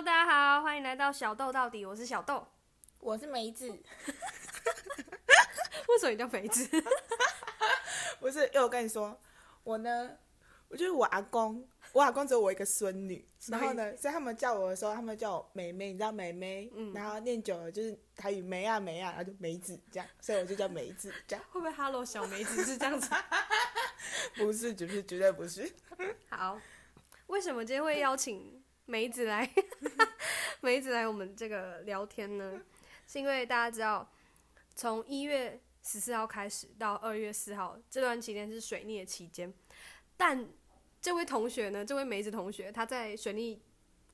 Hello，大家好，欢迎来到小豆到底，我是小豆。我是梅子，为什么你叫梅子？不是，因为我跟你说，我呢，我就是我阿公，我阿公只有我一个孙女，然后呢，所以他们叫我的时候，他们叫我梅梅，你知道梅梅，嗯然后念久了就是台语梅啊梅啊，然后就梅子这样，所以我就叫梅子这样，会不会 Hello 小梅子是这样子？不是，绝对绝对不是，好，为什么今天会邀请梅子来 梅子来我们这个聊天呢？是因为大家知道，从一月十四号开始到二月四号这段期间是水逆的期间，但这位同学呢，这位梅子同学，他在水逆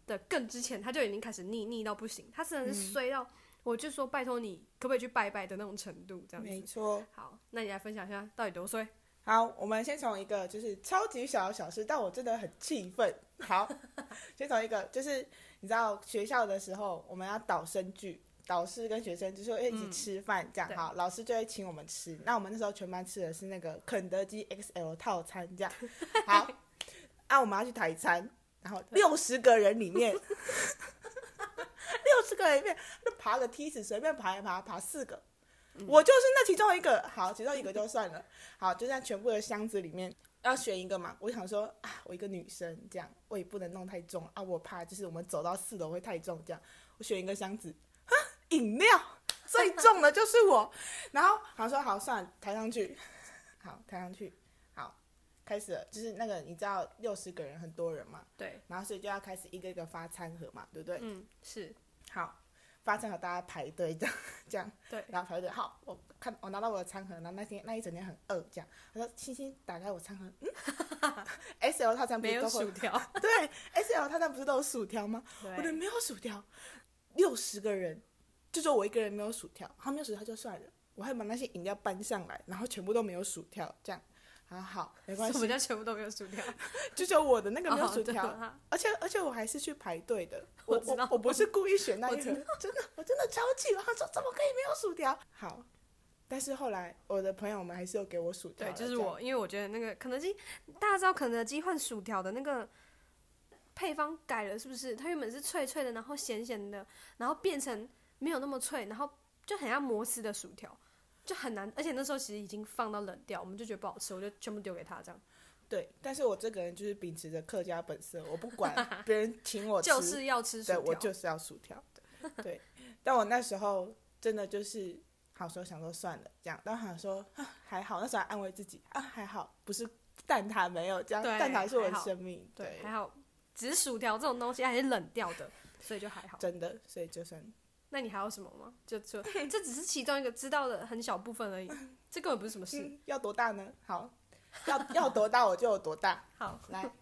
的更之前，他就已经开始逆逆到不行，他甚至是衰到，我就说拜托你可不可以去拜拜的那种程度，这样子。没错。好，那你来分享一下到底多衰？好，我们先从一个就是超级小的小事，但我真的很气愤。好，先从一个就是你知道学校的时候，我们要导生剧，导师跟学生就是会一起吃饭这样。对好，老师就会请我们吃。那我们那时候全班吃的是那个肯德基 XL 套餐这样。好，啊，我们要去台餐，然后六十个人里面，六十个人里面就爬个梯子，随便爬一爬，爬四个。我就是那其中一个，好，其中一个就算了。好，就在全部的箱子里面要选一个嘛。我想说啊，我一个女生这样，我也不能弄太重啊，我怕就是我们走到四楼会太重这样。我选一个箱子，啊，饮料最重的就是我。然后好说好算了，抬上去，好抬上去，好开始了，就是那个你知道六十个人很多人嘛，对，然后所以就要开始一个一个发餐盒嘛，对不对？嗯，是好，发餐盒大家排队这样 这样。对。然后排队，好，我看我拿到我的餐盒，然后那天那一整天很饿，这样，我说星星打开我餐盒，嗯，S L 套餐不是都会薯条，对 S L 套餐不是都有薯条吗？我的对，没有薯条，六十个人，就说我一个人没有薯条，他没有薯条就算了，我还把那些饮料搬上来，然后全部都没有薯条，这样，好好没关什么系，叫全部都没有薯条？就只有我的那个没有哦薯条，而且而且我还是去排队的，我我知道。我我不是故意选那一盒，真的我真的超气，我说怎么可以没有薯条？好，但是后来我的朋友们还是有给我薯条对，就是我，因为我觉得那个肯德基，大家知道肯德基换薯条的那个配方改了，是不是？它原本是脆脆的，然后咸咸的，然后变成没有那么脆，然后就很像摩斯的薯条，就很难。而且那时候其实已经放到冷掉，我们就觉得不好吃，我就全部丢给他，这样对，但是我这个人就是秉持着客家本色，我不管 别人请我吃，就是要吃薯对我。就是要薯条，对，但我那时候真的就是好说想说算了这样，但想说啊 还好，那时候还安慰自己啊还好，不是蛋挞没有这样，蛋挞是我的生命，对，还好，只是薯条这种东西还是冷掉的，所以就还好。真的，所以就算那你还有什么吗？就就 这只是其中一个知道的很小部分而已，这根本不是什么事。嗯要多大呢？好，要要多大我就有多大。好，来，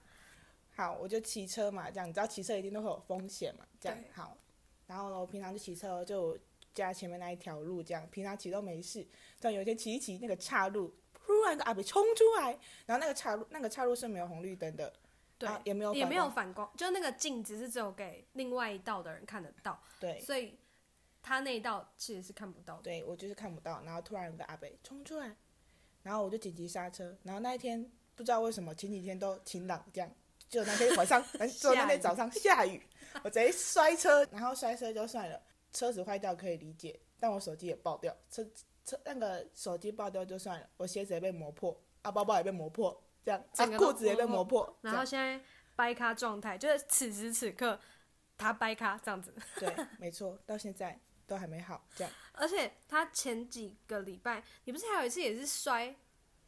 好，我就骑车嘛，这样你知道骑车一定都会有风险嘛，这样好。然后呢，我平常就骑车，就我家前面那一条路，这样平常骑都没事。但有一天骑一骑那个岔路，突然一个阿伯冲出来，然后那个岔路那个岔路是没有红绿灯的，对啊，也没有也没有反光反光，就那个镜子是只有给另外一道的人看得到，对所以他那一道其实是看不到的。对，我就是看不到。然后突然有个阿北冲出来，然后我就紧急刹车。然后那一天不知道为什么前几天都晴朗，这样就那天晚上，就那天早上下雨，我直接摔车，然后摔车就算了，车子坏掉可以理解，但我手机也爆掉，车车那个手机爆掉就算了，我鞋子也被磨破，啊包包也被磨破，这样裤子也被磨破，然后现在掰咖状态，就是此时此刻他掰咖这样子，对，没错，到现在都还没好，这样。而且他前几个礼拜，你不是还有一次也是摔，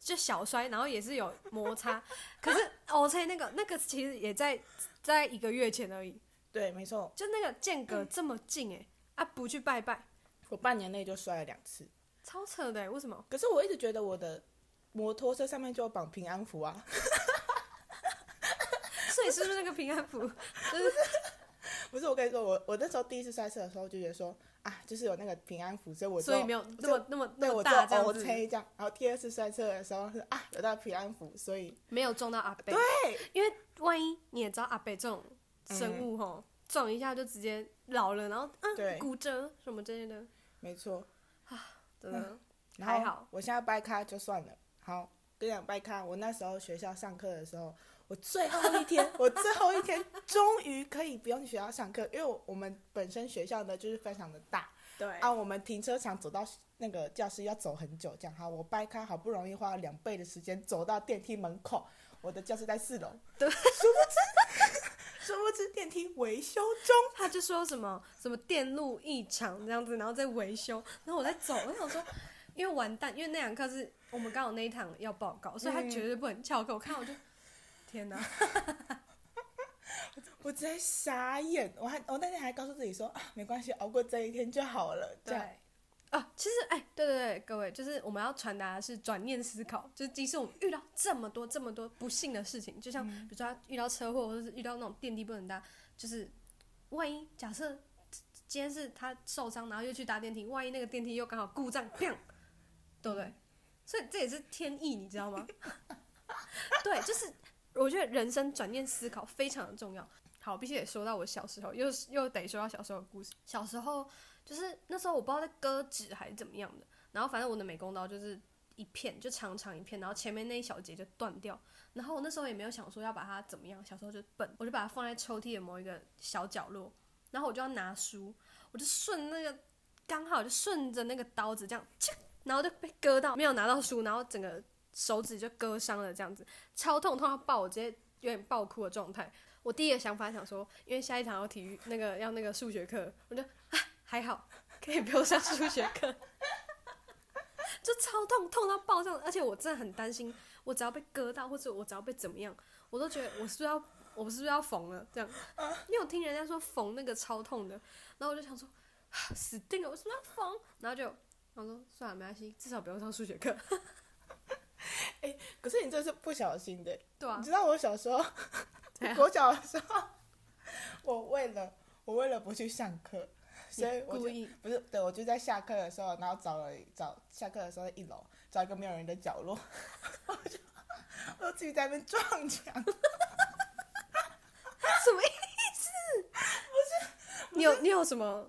就小摔，然后也是有摩擦，可是 O C 那个那个其实也在在一个月前而已，对，没错，就那个间隔这么近哎、啊不去拜拜，我半年内就摔了两次。超扯的哎、为什么？可是我一直觉得我的摩托车上面就有绑平安符啊，所以是不是那个平安符？就 是不是我跟你说，我我那时候第一次摔车的时候就觉得说啊，就是有那个平安符，所以我就所以没有那么那么对我就大这样 O 子，K 这样。然后第二次摔车的时候是啊，有到平安符，所以没有撞到阿贝。对，因为万一你也知道阿贝这种生物吼，撞一下就直接老了，然后嗯对骨折什么之类的，没错啊。真的还好。我现在掰开就算了。好，跟你讲掰开，我那时候学校上课的时候，我最后一天，我最后一天终于可以不用去学校上课，因为我我们本身学校呢就是非常的大。对。啊，我们停车场走到那个教室要走很久，这样哈，我掰开好不容易花了两倍的时间走到电梯门口，我的教室在四楼，对。殊不知 殊不知电梯维修中，他就说什么什么电路异常这样子，然后在维修，然后我在走，我想说，因为完蛋，因为那堂课是我们刚好那一堂要报告，所以他嗯。绝对不能翘课。我看我就，天哪！我直接傻眼，我还我那天还告诉自己说啊，没关系，熬过这一天就好了，这样。对。啊，其实哎，对对对，各位，就是我们要传达的是转念思考，就是即使我们遇到这么多这么多不幸的事情，就像比如说他遇到车祸，或者是遇到那种电梯不能搭，就是万一假设今天是他受伤，然后又去搭电梯，万一那个电梯又刚好故障，砰，对不对？所以这也是天意，你知道吗？对，就是我觉得人生转念思考非常的重要。好，必须得说到我小时候，又又得说到小时候的故事。小时候就是那时候我不知道在割纸还是怎么样的，然后反正我的美工刀就是一片，就长长一片，然后前面那一小节就断掉。然后我那时候也没有想说要把它怎么样，小时候就笨，我就把它放在抽屉的某一个小角落，然后我就要拿书，我就顺那个刚好就顺着那个刀子这样，切然后就被割到，没有拿到书，然后整个手指就割伤了，这样子超痛，痛到爆，我直接有点爆哭的状态。我第一个想法想说，因为下一堂要体育那个要那个数学课，我就啊还好可以不用上数学课，就超痛痛到爆这样，而且我真的很担心，我只要被割到或者我只要被怎么样，我都觉得我是不是要我是不是要缝了这样？因为我听人家说缝那个超痛的，然后我就想说啊死定了，我是不是要缝？然后就我说算了没关系，至少不用上数学课，可是你这是不小心的，对啊你，知道我小时候，怎样 国小的时候，我为了我为了不去上课，所以我就故意不是对我就在下课的时候，然后找了找下课的时候在一楼找一个没有人的角落，我就我就自己在那边撞墙，什么意思？不是，你有你有什么？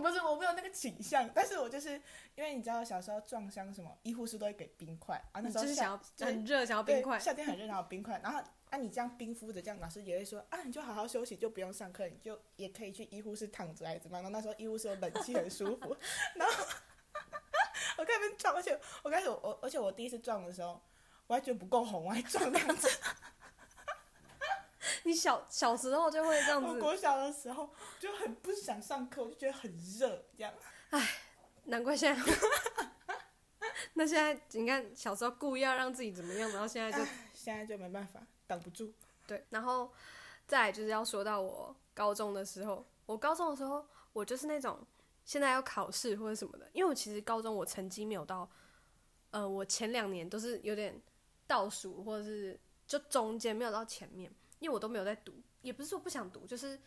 不是我没有那个倾向，但是我就是因为你知道小时候撞伤什么，医护室都会给冰块啊，那时候就是想要很热，想要冰块。夏天很热，然后冰块，然后啊你这样冰敷着，这样老师也会说啊你就好好休息，就不用上课，你就也可以去医护室躺着还是怎么样。然后那时候医护室有冷气，很舒服。然后 我开始撞，而且我开始我而且我第一次撞的时候，我还觉得不够红，我还撞两次。你小小时候就会这样子，我国小的时候就很不想上课，我就觉得很热，这样。唉难怪现在。那现在你看，小时候故意要让自己怎么样，然后现在就现在就没办法，挡不住。对，然后再就是要说到我高中的时候，我高中的时候，我就是那种现在要考试或者什么的，因为我其实高中我成绩没有到，呃，我前两年都是有点倒数或者是就中间没有到前面，因为我都没有在读，也不是说不想读，就是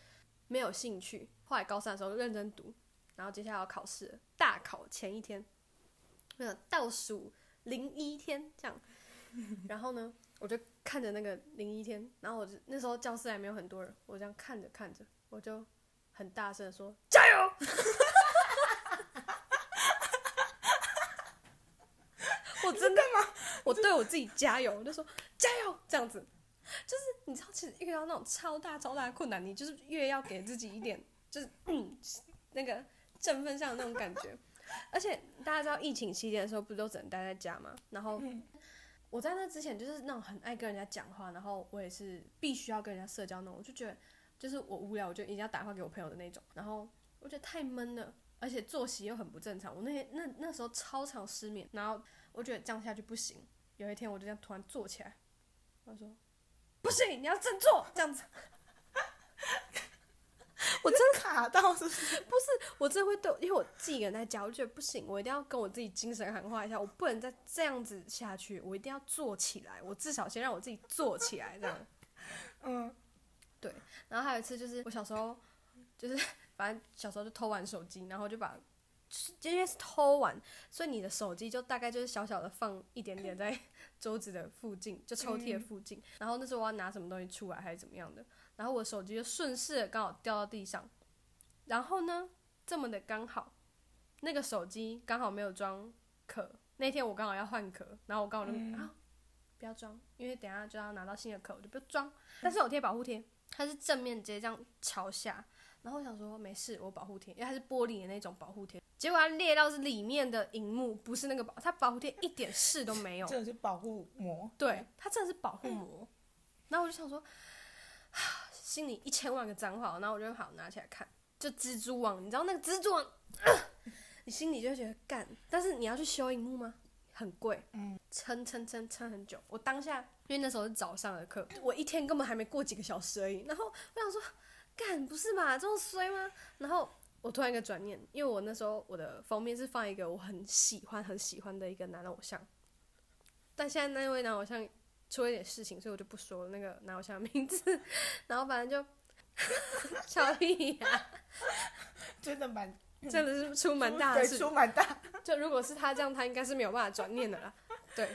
没有兴趣。后来高三的时候认真读，然后接下来要考试了，大考前一天，没有倒数零一天这样，然后呢，我就看着那个零一天，然后我就那时候教室还没有很多人，我这样看着看着，我就很大声的说加油！我真的吗？我对我自己加油，我就说加油，这样子。就是你知道，其实遇到那种超大超大的困难，你就是越要给自己一点，就是，那个振奋上的那种感觉。而且大家知道疫情期间的时候，不都只能待在家嘛？然后我在那之前就是那种很爱跟人家讲话，然后我也是必须要跟人家社交那种，我就觉得就是我无聊，我就一定要打电话给我朋友的那种。然后我觉得太闷了，而且作息又很不正常。我那天那那时候超常失眠，然后我觉得这样下去不行。有一天我就这样突然坐起来，我说不行，你要振作，这样子。我真卡到是不是？我真的会对，因为我自己一个人在家，我就觉得不行，我一定要跟我自己精神喊话一下，我不能再这样子下去，我一定要做起来，我至少先让我自己做起来，这样。嗯，对然后还有一次就是我小时候，就是反正小时候就偷玩手机，然后就把，就因为是偷玩，所以你的手机就大概就是小小的放一点点在桌子的附近，就抽屉的附近。然后那时候我要拿什么东西出来还是怎么样的，然后我手机就顺势刚好掉到地上，然后呢这么的刚好，那个手机刚好没有装壳，那天我刚好要换壳，然后我刚好就、啊不要装，因为等下就要拿到新的壳，我就不装。但是我贴保护贴，它是正面直接这样朝下，然后我想说没事，我保护贴，因为它是玻璃的那种保护贴，结果它裂到是里面的荧幕，不是那个保，它保护贴一点事都没有，真的是保护膜。对，它真的是保护膜。然后我就想说，心里一千万个脏话，然后我就好拿起来看，就蜘蛛网，你知道那个蜘蛛网，你心里就会觉得干，但是你要去修荧幕吗？很贵，嗯，撑撑撑撑很久。我当下因为那时候是早上的课，我一天根本还没过几个小时而已。然后我想说，干不是吧，这么衰吗？然后我突然一个转念，因为我那时候我的封面是放一个我很喜欢很喜欢的一个男偶像，但现在那位男偶像出了一点事情，所以我就不说了那个男偶像的名字。然后反正就 小屁呀、真的蛮 真的是出蛮大的对，事出蛮大。就如果是他这样，他应该是没有办法转念的啦。对，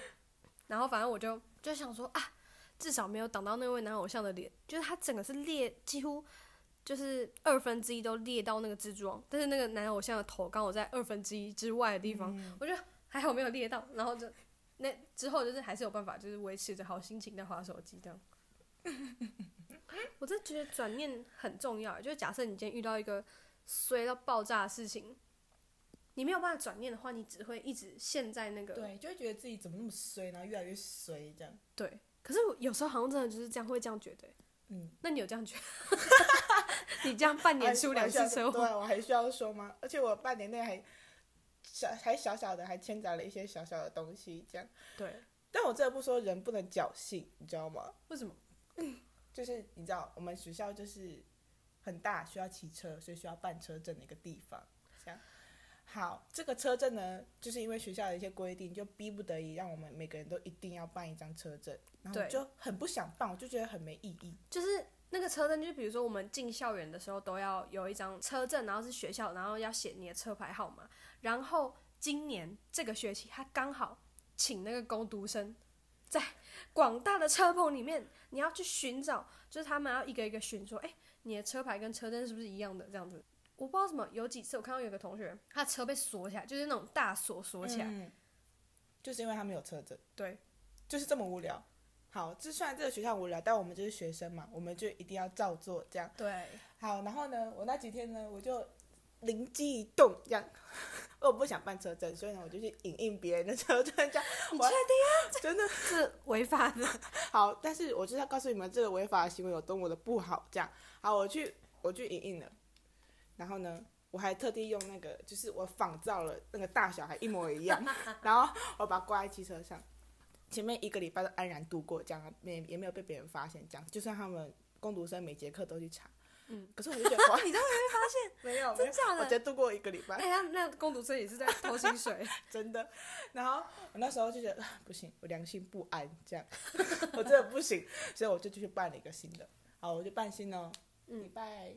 然后反正我就就想说啊，至少没有挡到那位男偶像的脸，就是他整个是裂，几乎就是二分之一都裂到那个蜘蛛网，但是那个男偶像的头刚好在二分之一之外的地方，我觉得还好没有裂到，然后就 那之后就是还是有办法，就是维持着好心情在划手机这样。我真的觉得转念很重要，就是假设你今天遇到一个衰到爆炸的事情，你没有办法转念的话，你只会一直陷在那个对，就会觉得自己怎么那么衰，然后越来越衰这样。对。可是有时候好像真的就是这样，会这样觉得欸。嗯，那你有这样觉得？你这样半年出两次车对，祸，我还需要说吗？而且我半年内还小还小小的还牵杂了一些小小的东西，这样。对，但我这不说人不能侥幸，你知道吗？为什么？就是你知道，我们学校就是很大，需要骑车，所以需要办车证的一个地方。这样，好，这个车证呢，就是因为学校的一些规定，就逼不得已让我们每个人都一定要办一张车证，然后我就很不想办，我就觉得很没意义。就是那个车证，就是比如说我们进校园的时候都要有一张车证，然后是学校，然后要写你的车牌号码。然后今年这个学期，他刚好请那个工读生在广大的车棚里面，你要去寻找，就是他们要一个一个寻说，哎、你的车牌跟车证是不是一样的？这样子。我不知道什么，有几次我看到有个同学，他的车被锁起来，就是那种大锁锁起来。嗯，就是因为他没有车证，对，就是这么无聊。好，这虽然这个学校无聊，但我们就是学生嘛，我们就一定要照做这样。对，好，然后呢，我那几天呢，我就灵机一动，这样，我不想办车证，所以呢，我就去影印别人的车证，这样。你我确定啊？真的是违法的。好，但是我就是要告诉你们，这个违法的行为有多么的不好。这样，好，我去我去影印了，然后呢，我还特地用那个，就是我仿造了那个大小还一模一样，然后我把它挂在汽车上，前面一个礼拜都安然度过，这样没也没有被别人发现，这样，就算他们工读生每节课都去查，嗯，可是我就觉得 哇，你都没发现？没有，真假的我直接度过一个礼拜哎、，呀，那工读生也是在偷薪水。真的。然后我那时候就觉得啊不行，我良心不安，这样我真的不行，所以我就继续办了一个新的。好，我就办新的哦，嗯礼拜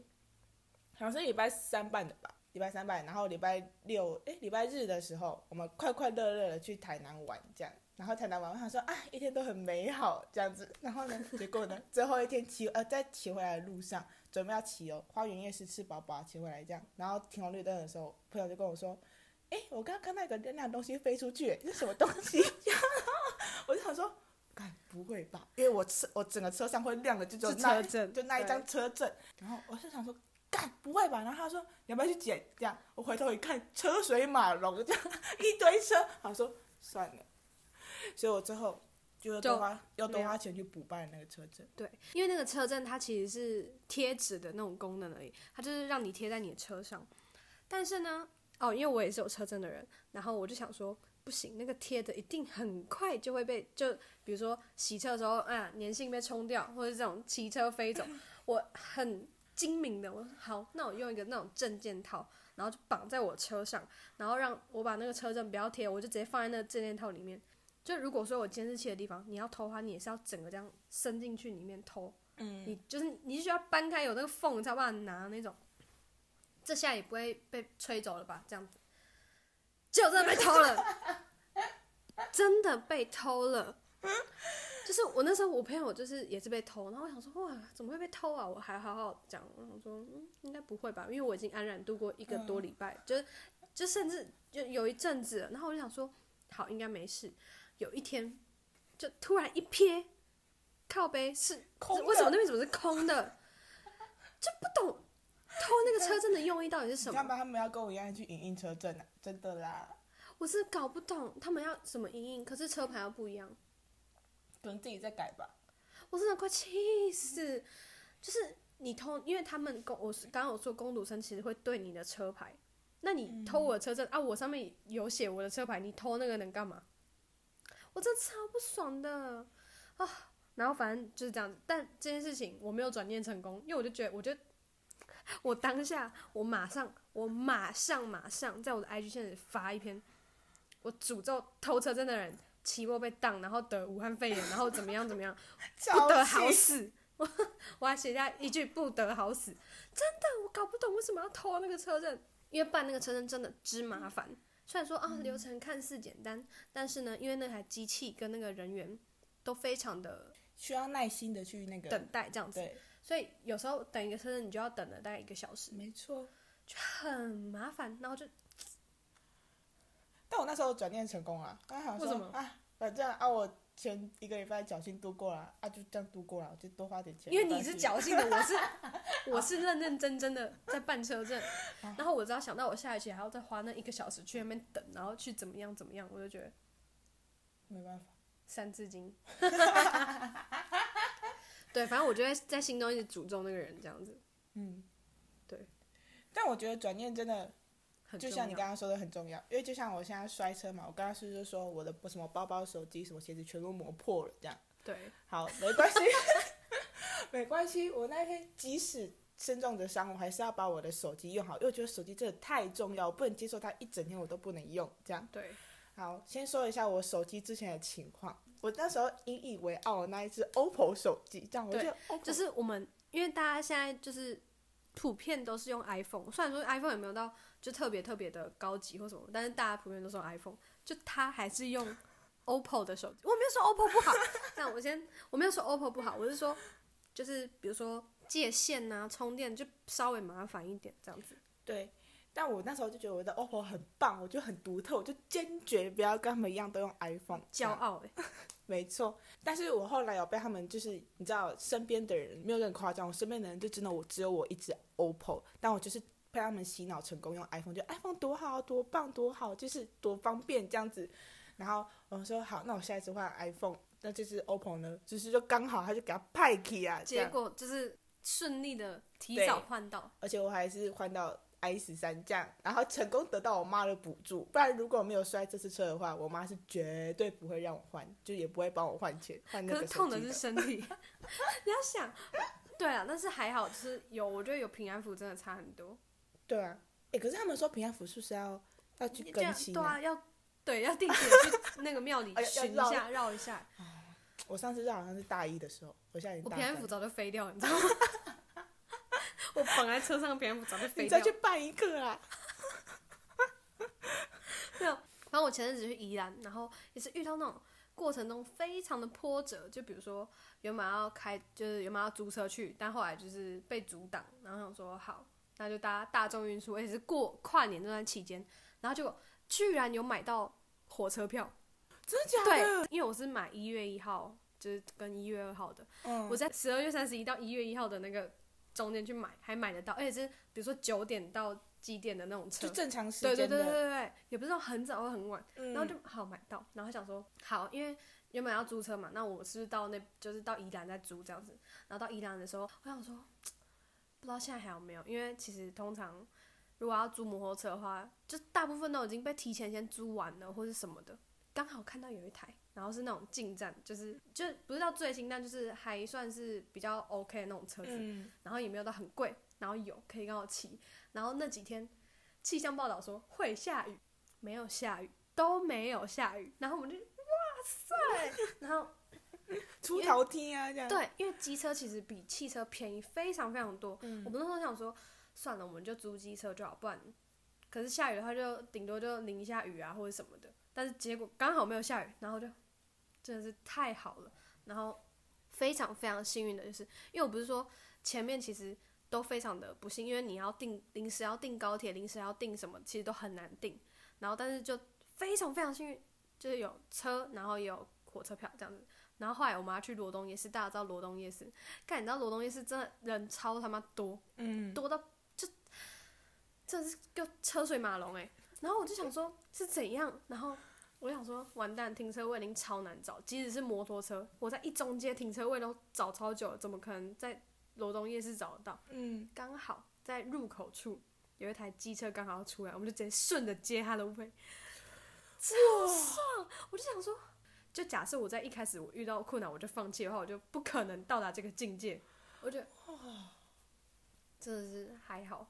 好像是礼拜三办的吧，礼拜三办，然后礼拜六哎礼拜日的时候，我们快快乐乐的去台南玩这样。然后台南玩，我想说啊，一天都很美好这样子。然后呢，结果呢，最后一天骑呃在骑回来的路上，准备要骑哦，花园夜市吃饱饱骑回来这样。然后停红绿灯的时候，朋友就跟我说，哎，我刚刚看到一个亮亮东西飞出去，这是什么东西？我就想说，干不会吧？因为我车我整个车上会亮的就只有那车证就那一张车证。然后我就想说，干不会吧？然后他说你要不要去捡？这样我回头一看，车水马龙，这样一堆车。他说算了，所以我最后就要多花要多花钱去补办那个车证。对，因为那个车证它其实是贴纸的那种功能而已，它就是让你贴在你的车上。但是呢，哦，因为我也是有车证的人，然后我就想说，不行，那个贴的一定很快就会被，就比如说洗车的时候，啊，粘性被冲掉，或者是这种骑车飞走，我很精明的，我说好，那我用一个那种证件套，然后就绑在我车上，然后让我把那个车证不要贴，我就直接放在那个证件套里面。就如果说有监视器的地方，你要偷的话，你也是要整个这样伸进去里面偷。嗯，你就是你需要搬开有那个缝才有办法拿那种，这下也不会被吹走了吧？这样子，结果真的被偷了，真的被偷了。就是我那时候我朋友就是也是被偷，然后我想说哇怎么会被偷啊？我还好好讲，我想说嗯应该不会吧，因为我已经安然度过一个多礼拜，就是就甚至就有一阵子，然后我就想说好应该没事。有一天就突然一瞥，靠背是空的为什么那边怎么是空的？就不懂偷那个车证的用意到底是什么？你看吧，他们要跟我一样去影印车证啊，真的啦，我是搞不懂他们要什么阴影，可是车牌又不一样，可能自己在改吧。我真的快气死！就是你偷，因为他们公我是刚刚有说工读生其实会对你的车牌，那你偷我的车阵、啊，我上面有写我的车牌，你偷那个能干嘛？我真的超不爽的啊！然后反正就是这样子，但这件事情我没有转念成功，因为我就觉得，我觉得我当下我马上我马上马上在我的 IG 现在发一篇，我诅咒偷车证的人。期末被当，然后得武汉肺炎，然后怎么样怎么样，不得好死。我 我还写下一句不得好死。真的，我搞不懂为什么要偷那个车证，因为办那个车证真的之麻烦。虽然说啊流程看似简单，但是呢，因为那台机器跟那个人员都非常的需要耐心的去那个等待这样子，对，所以有时候等一个车证，你就要等了大概一个小时，没错。就很麻烦。然后就，但我那时候转念成功了，刚好啊？反正啊，我前一个礼拜侥幸度过了，啊，就这样度过了，我就多花点钱。因为你是侥幸的，我是我是认认真真的在办车证，然后我只要想到我下一期还要再花那一个小时去那边等，然后去怎么样怎么样，我就觉得没办法，三字经。对，反正我就会在心中一直诅咒那个人这样子。嗯，对。但我觉得转念真的，就像你刚刚说的很重要，因为就像我现在摔车嘛，我刚刚是不是说我的什么包包、手机、什么鞋子全部磨破了这样？对，好，没关系，没关系。我那天即使身中的伤，我还是要把我的手机用好，因为我觉得手机真的太重要，我不能接受它一整天我都不能用。这样，对，好，先说一下我手机之前的情况。我那时候引以为傲的那一只 OPPO 手机，这样我觉对得 OPPO 就是我们因为大家现在就是普遍都是用 iPhone，虽然说 iPhone 也没有到就特别特别的高级或什么，但是大家普遍都是用 iPhone，就他还是用 OPPO 的手机。我没有说 OPPO 不好，那我先我没有说 OPPO 不好，我是说就是比如说借线啊、充电就稍微麻烦一点这样子。对。但我那时候就觉得我的 OPPO 很棒，我就很独特，我就坚决不要跟他们一样都用 iPhone，骄傲哎、没错，但是我后来有被他们就是你知道身边的人没有很夸张，我身边的人就真的我只有我一只 OPPO，但我就是被他们洗脑成功用 iPhone，就 iPhone 多好多棒多好，就是多方便这样子。然后我说好，那我下一次换 iPhone，那这只 OPPO 呢，就是就刚好他就给他派去啊，结，果就是顺利的提早换到，而且我还是换到 i 十三这样，然后成功得到我妈的补助，不然如果没有摔这次车的话，我妈是绝对不会让我换，就也不会帮我换钱换那可个手机是痛的是身体。你要想，对啊，但是还好，就是有，我觉得有平安符真的差很多。对啊，哎，可是他们说平安符是不是要要去更新对啊，要对要定期去那个庙里 哎要巡一下，绕一下。我上次是好像是大一的时候，我现在我平安符早就飞掉了，你知道吗？我绑在车上的平安符早就飞掉了你再去。办一个啊！没有，然后我前阵子去宜兰，然后也是遇到那种过程中非常的波折，就比如说原本要开，就是原本要租车去，但后来就是被阻挡，然后想说好，那就搭大众运输，而且是过跨年这段期间，然后结果居然有买到火车票，真的假的对的？，因为我是买一月一号，就是跟一月二号的，嗯，我在十二月三十一到一月一号的那个中间去买，还买得到，而且是比如说九点到几点的那种车就，正常时间对对，对对对对，也不是说很早或很晚，嗯然后就好买到，然后想说好，因为原本要租车嘛，那我是是到那就是到宜兰再租这样子，然后到宜兰的时候，我想说不知道现在还有没有，因为其实通常如果要租摩托车的话，就大部分都已经被提前先租完了或是什么的，刚好看到有一台，然后是那种进站，就是就不是到最新，但就是还算是比较 OK 的那种车子，嗯，然后也没有到很贵，然后有可以刚好骑。然后那几天气象报道说会下雨，没有下雨，都没有下雨。然后我们就哇塞，然后出头天啊，这样，对，因为机车其实比汽车便宜非常非常多。嗯我们那时候想说，算了，我们就租机车就好，不然可是下雨的话就顶多就淋一下雨啊或者什么的。但是结果刚好没有下雨，然后就真的是太好了。然后非常非常幸运的就是，因为我不是说前面其实都非常的不幸，因为你要订临时要订高铁，临时要订什么，其实都很难订。然后但是就非常非常幸运，就是有车，然后也有火车票这样子。然后后来我们要去罗东夜市，大家知道罗东夜市，看你知道罗东夜市真的人超他妈多，嗯，多到就真的是就车水马龙哎、然后我就想说是怎样，然后我就想说完蛋，停车位已经超难找，即使是摩托车，我在一中街停车位都找超久了，怎么可能在罗东夜市找得到？嗯，刚好在入口处有一台机车刚好要出来，我们就直接顺着接他的位，超爽！我就想说，就假设我在一开始我遇到困难我就放弃的话，我就不可能到达这个境界。我觉得真的是还好，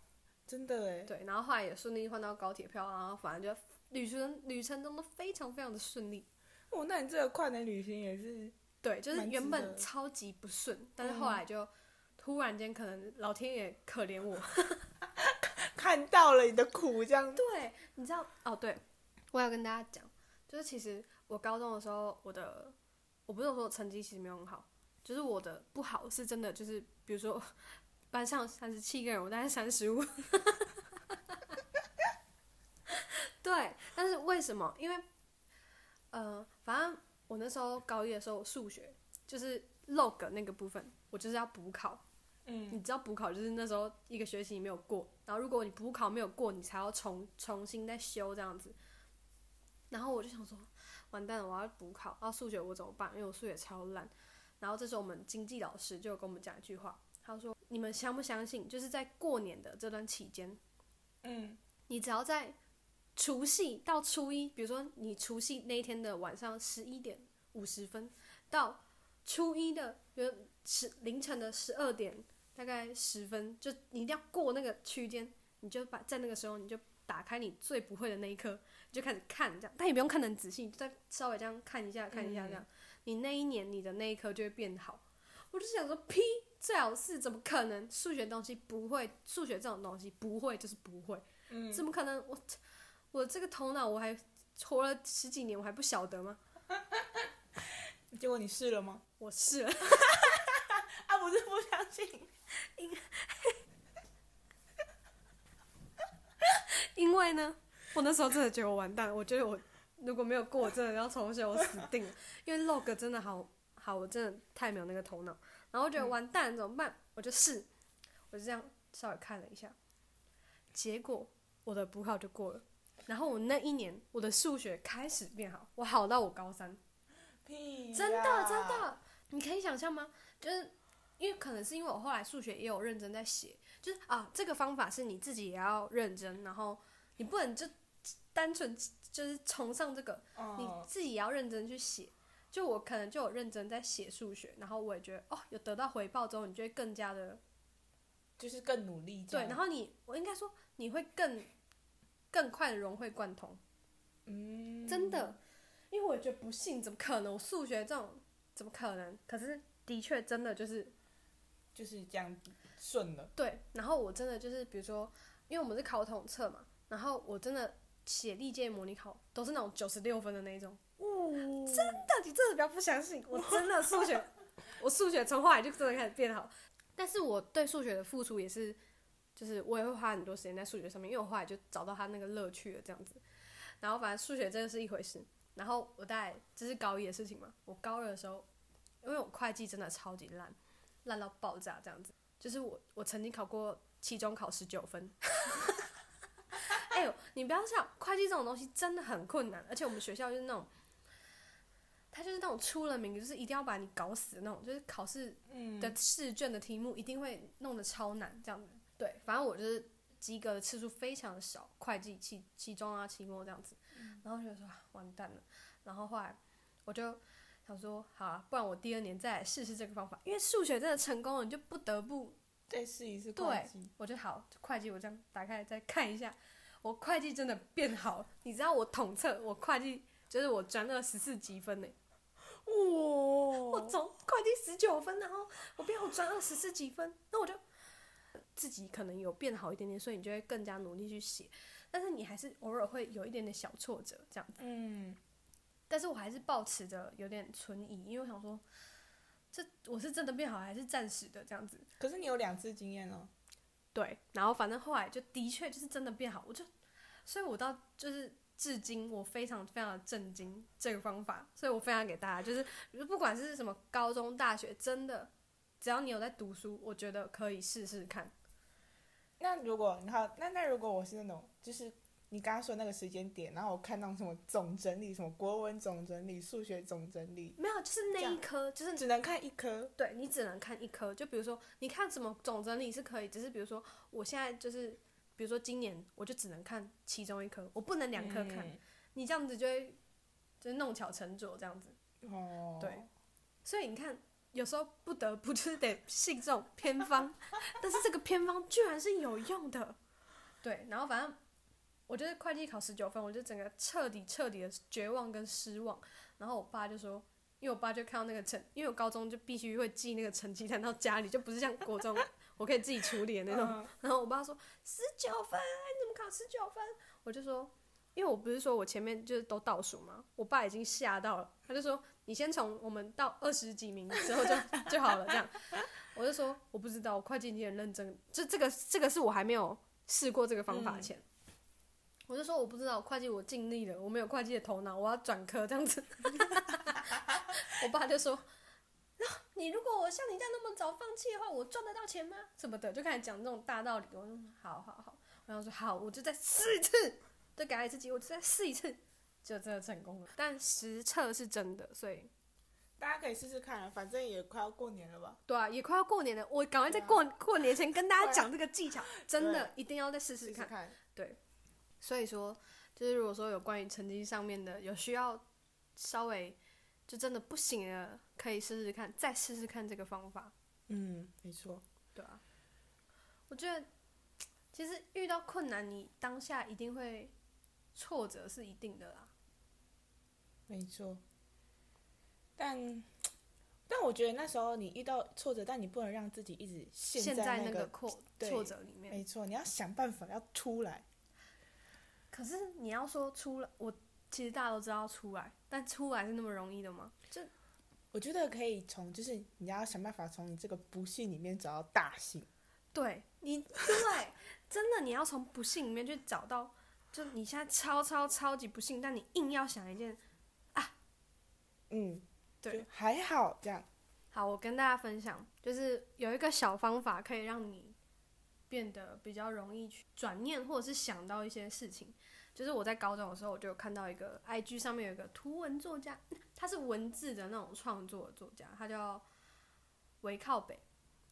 真的哎，对。然后后来也顺利换到高铁票，然后反正就旅程旅程中都非常非常的顺利。哦，那你这个跨年旅行也是，对，就是原本超级不顺，但是后来就突然间可能老天爷可怜我，看到了你的苦，这样，对，你知道哦，对，我要跟大家讲，就是其实我高中的时候，我的我不是说我成绩其实没有很好，就是我的不好是真的，就是比如说班上三十七个人，我大概三十五，对，但是为什么？因为呃，反正我那时候高一的时候，数学就是 log 那个部分，我就是要补考。嗯，你知道补考就是那时候一个学期你没有过，然后如果你补考没有过，你才要重重新再修这样子。然后我就想说，完蛋了，我要补考，然后数学我怎么办？因为我数学超烂。然后这时候我们经济老师就跟我们讲一句话，他说：“你们相不相信？就是在过年的这段期间，嗯，你只要在除夕到初一，比如说你除夕那一天的晚上十一点五十分到初一的，比如十凌晨的十二点大概十分，就你一定要过那个区间，你就把在那个时候你就打开你最不会的那一刻，你就开始看这样，但也不用看得很仔细，你就再稍微这样看一下看一下这样，你那一年你的那一刻就会变好。我就想说，屁，最好是怎么可能？数学东西不会，数学这种东西不会就是不会，嗯怎么可能？我我这个头脑我还活了十几年，我还不晓得吗？结果你试了吗？我试了，啊，不是不相信，因为呢，我那时候真的觉得我完蛋了，我觉得我如果没有过，我真的要重修，我死定了。因为 log 真的好好，我真的太没有那个头脑，然后我觉得完蛋怎么办？我就试，我就这样稍微看了一下，结果我的补考就过了。然后我那一年我的数学开始变好，我好到我高三，屁，真的真，的，你可以想象吗？就是因为可能是因为我后来数学也有认真在写，就是啊，这个方法是你自己也要认真，然后你不能就单纯就是崇尚这个，你嗯，自己也要认真去写。就我可能就有认真在写数学，然后我也觉得哦，有得到回报之后，你就会更加的就是更努力这对，然后你我应该说你会更更快的融会贯通。嗯，真的，因为我觉得不信，怎么可能？我数学这种怎么可能？可是的确真的就是就是这样顺了，对。然后我真的就是，比如说，因为我们是考统测嘛，然后我真的写历届模拟考都是那种九十六分的那种。哦，真的，你真的不要不相信，我真的数学，我数学从后来就真的开始变好。但是我对数学的付出也是，就是我也会花很多时间在数学上面，因为我后来就找到它那个乐趣了，这样子。然后反正数学真的是一回事。然后我大概这是高一的事情嘛，我高二的时候，因为我会计真的超级烂，烂到爆炸这样子。就是我我曾经考过期中考十九分。哎呦，你不要笑，会计这种东西真的很困难，而且我们学校就是那种，他就是那种出了名，就是一定要把你搞死的那种，就是考试嗯，的试卷的题目一定会弄得超难这样子。对，反正我就是及格的次数非常的少，会计、期期中啊、期末这样子。然后就说啊完蛋了，然后后来我就想说，好啊，不然我第二年再来试试这个方法，因为数学真的成功了，你就不得不再试一次对会计，我就好，会计我这样打开再看一下，我会计真的变好了。你知道我统测我会计就是我专二十四积分呢、哇，我从快递十九分，然后我变我转二十四几分，那我就自己可能有变好一点点，所以你就会更加努力去写，但是你还是偶尔会有一点点小挫折这样子。嗯，但是我还是保持着有点存疑，因为我想说，这我是真的变好还是暂时的这样子。可是你有两次经验哦，对，然后反正后来就的确就是真的变好，我就，所以我到就是至今我非常非常的震惊这个方法，所以我分享给大家，就是不管是什么高中、大学，真的只要你有在读书，我觉得可以试试看。那如果你看，那那如果我是那种，就是你刚刚说那个时间点，然后我看到什么总整理，什么国文总整理、数学总整理，没有，就是那一科，就是只能看一科。对你只能看一科。就比如说，你看什么总整理是可以，只是比如说我现在就是，比如说今年我就只能看其中一科，我不能两科看。嗯你这样子就会就是弄巧成拙这样子。哦，对所以你看，有时候不得不 就是得信这种偏方，但是这个偏方居然是有用的。对，然后反正我觉得会计考十九分，我就整个彻底彻底的绝望跟失望。然后我爸就说，因为我爸就看到那个成，因为我高中就必须会寄那个成绩单到家里，就不是像国中我可以自己处理的那种。嗯 然后我爸说十九分，你怎么考十九分？我就说，因为我不是说我前面就是都倒数嘛，我爸已经吓到了，他就说你先从我们到二十几名之后就 就好了，这样。我就说我不知道，我会计已经很认真，这这个这个是我还没有试过这个方法前。我就说我不知道会计，我尽力了，我没有会计的头脑，我要转科这样子。我爸就说：“那你如果我像你这样那么早放弃的话，我赚得到钱吗？什么的，就开始讲这种大道理。我说好好好，然后说好，我就再试一次，再给他一次机会，我就再试一次，就真的成功了。但实测是真的，所以大家可以试试看啊，反正也快要过年了吧。对啊，也快要过年了，我赶快在过、过年前跟大家讲这个技巧，真的一定要再试试看。试试看，所以说，就是如果说有关于成绩上面的有需要，稍微就真的不行了，可以试试看，再试试看这个方法。嗯，没错。对啊，我觉得其实遇到困难，你当下一定会挫折是一定的啦。没错，但但我觉得那时候你遇到挫折，但你不能让自己一直陷在那个挫对挫折里面，没错，你要想办法要出来。可是你要说出来，我其实大家都知道出来，但出来是那么容易的吗？就我觉得可以从，就是你要想办法从你这个不幸里面找到大幸。对你对，真的你要从不幸里面去找到，就你现在超超超级不幸，但你硬要想一件啊，嗯，对还好这样。好，我跟大家分享，就是有一个小方法可以让你变得比较容易去转念，或者是想到一些事情。就是我在高中的时候，我就有看到一个 IG 上面有一个图文作家，他是文字的那种创作的作家，他叫维靠北。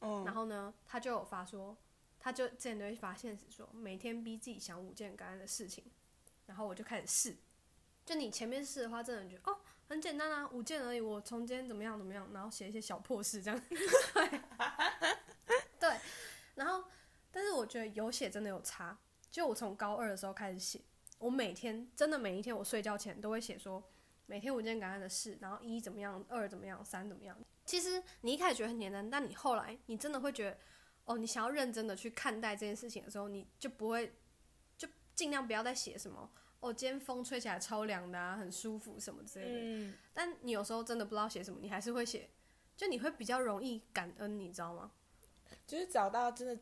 嗯，然后呢，他就有发说，他就之前都会发现实说，每天逼自己想五件感恩的事情，然后我就开始试。就你前面试的话，真的觉得哦很简单啊，五件而已，我从今天怎么样怎么样，然后写一些小破事这样。对，对，然后但是我觉得有写真的有差。就我从高二的时候开始写，我每天真的每一天我睡觉前都会写说，每天五件感恩的事，然后一怎么样，二怎么样，三怎么样。其实你一开始觉得很简单，但你后来你真的会觉得，哦，你想要认真的去看待这件事情的时候，你就不会，就尽量不要再写什么，哦，今天风吹起来超凉的啊，很舒服什么之类的。嗯，但你有时候真的不知道写什么，你还是会写，就你会比较容易感恩，你知道吗？就是找到真的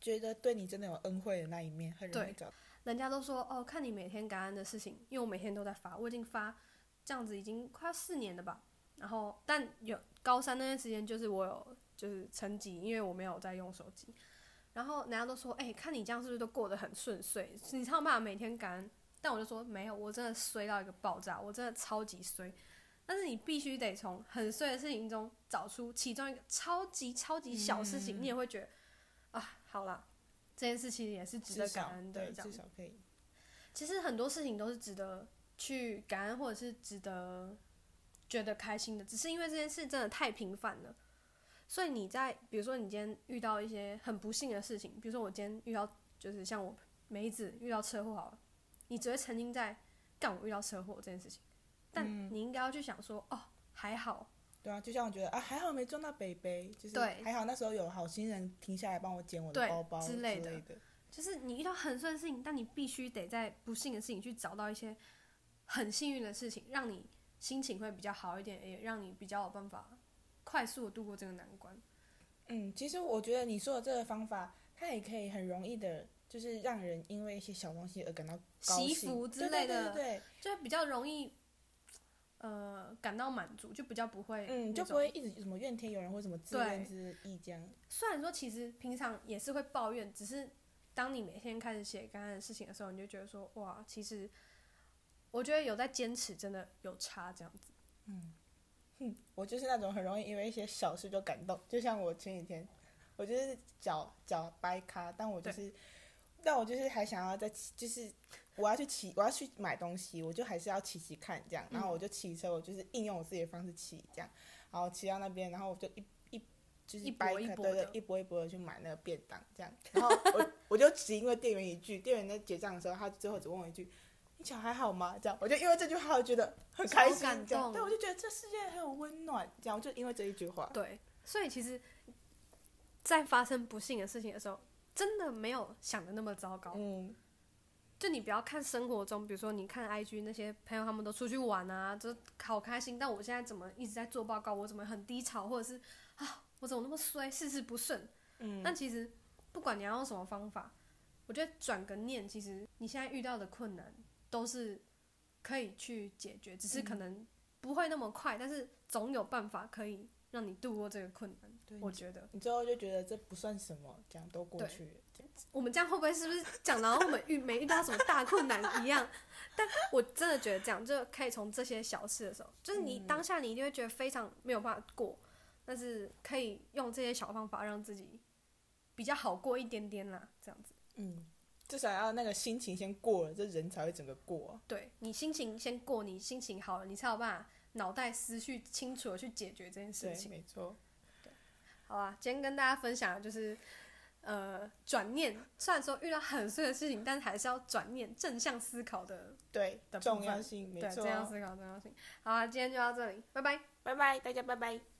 觉得对你真的有恩惠的那一面，很容易对找。人家都说哦，看你每天感恩的事情，因为我每天都在发，我已经发这样子已经快要四年了吧。然后，但有高三那段时间，就是我有就是成绩，因为我没有在用手机。然后人家都说，哎、看你这样是不是都过得很顺遂？你才有办法每天感恩。但我就说没有，我真的衰到一个爆炸，我真的超级衰。但是你必须得从很衰的事情中找出其中一个超级超级小事情，嗯你也会觉得啊，好啦，这件事情也是值得感恩的，至少可以。其实很多事情都是值得去感恩，或者是值得觉得开心的，只是因为这件事真的太频繁了，所以你在比如说你今天遇到一些很不幸的事情，比如说我今天遇到就是像我梅子遇到车祸好了，你只会沉浸在干我遇到车祸这件事情，但你应该要去想说哦还好，对啊，就像我觉得啊，还好没撞到北北，就是还好那时候有好心人停下来帮我捡我的包包之之类的。的。就是你遇到很顺的事情，但你必须得在不幸的事情去找到一些很幸运的事情，让你心情会比较好一点，也让你比较有办法快速的度过这个难关。嗯，其实我觉得你说的这个方法，它也可以很容易的就是让人因为一些小东西而感到高祈兴福之对对类的对对。就比较容易，呃，感到满足，就比较不会，嗯，就不。会一直什么怨天尤人或什么自怨自艾这样。虽然说其实平常也是会抱怨，只是当你每天开始写刚刚的事情的时候，你就觉得说，哇，其实我觉得有在坚持，真的有差这样子。嗯哼，我就是那种很容易因为一些小事就感动，就像我前几天，我就是脚脚掰咖，但我就是，但我就是还想要再，就是我要去骑，我要去买东西，我就还是要骑骑看这样，然后我就骑车，我就是应用我自己的方式骑这样，然后骑到那边，然后我就一一就是一波掰开，一波的对对，一波一波的去买那个便当这样，然后 我我就只因为店员一句，店员在结账的时候，他最后只问我一句。你脚还好吗？这样，我就因为这句话，我觉得很开心，这样动对，我就觉得这世界很有温暖，这样，我就因为这一句话，对，所以其实，在发生不幸的事情的时候，真的没有想的那么糟糕。嗯，就你不要看生活中，比如说你看 IG 那些朋友他们都出去玩啊，就好开心，但我现在怎么一直在做报告，我怎么很低潮，或者是啊，我怎么那么衰，事事不顺。嗯，但其实不管你要用什么方法，我觉得转个念，其实你现在遇到的困难都是可以去解决，只是可能不会那么快，但是总有办法可以让你度过这个困难。对我觉得你最后就觉得这不算什么，这样都过去了，我们这样会不会是不是讲到我们遇没遇到什么大困难一样？但我真的觉得这样就可以从这些小事的时候，就是你当下你一定会觉得非常没有办法过，但是可以用这些小方法让自己比较好过一点点啦，这样子。嗯，至少要那个心情先过了，这人才会整个过啊。对你心情先过，你心情好了，你才有办法脑袋思绪清楚的去解决这件事，情。没错。好啊，今天跟大家分享的就是，呃，转念。虽然说遇到很碎的事情，但是还是要转念，正向思考的，对的重要性没对，错正。向思考的重要性。好啊，今天就到这里，拜拜。拜拜，大家拜拜。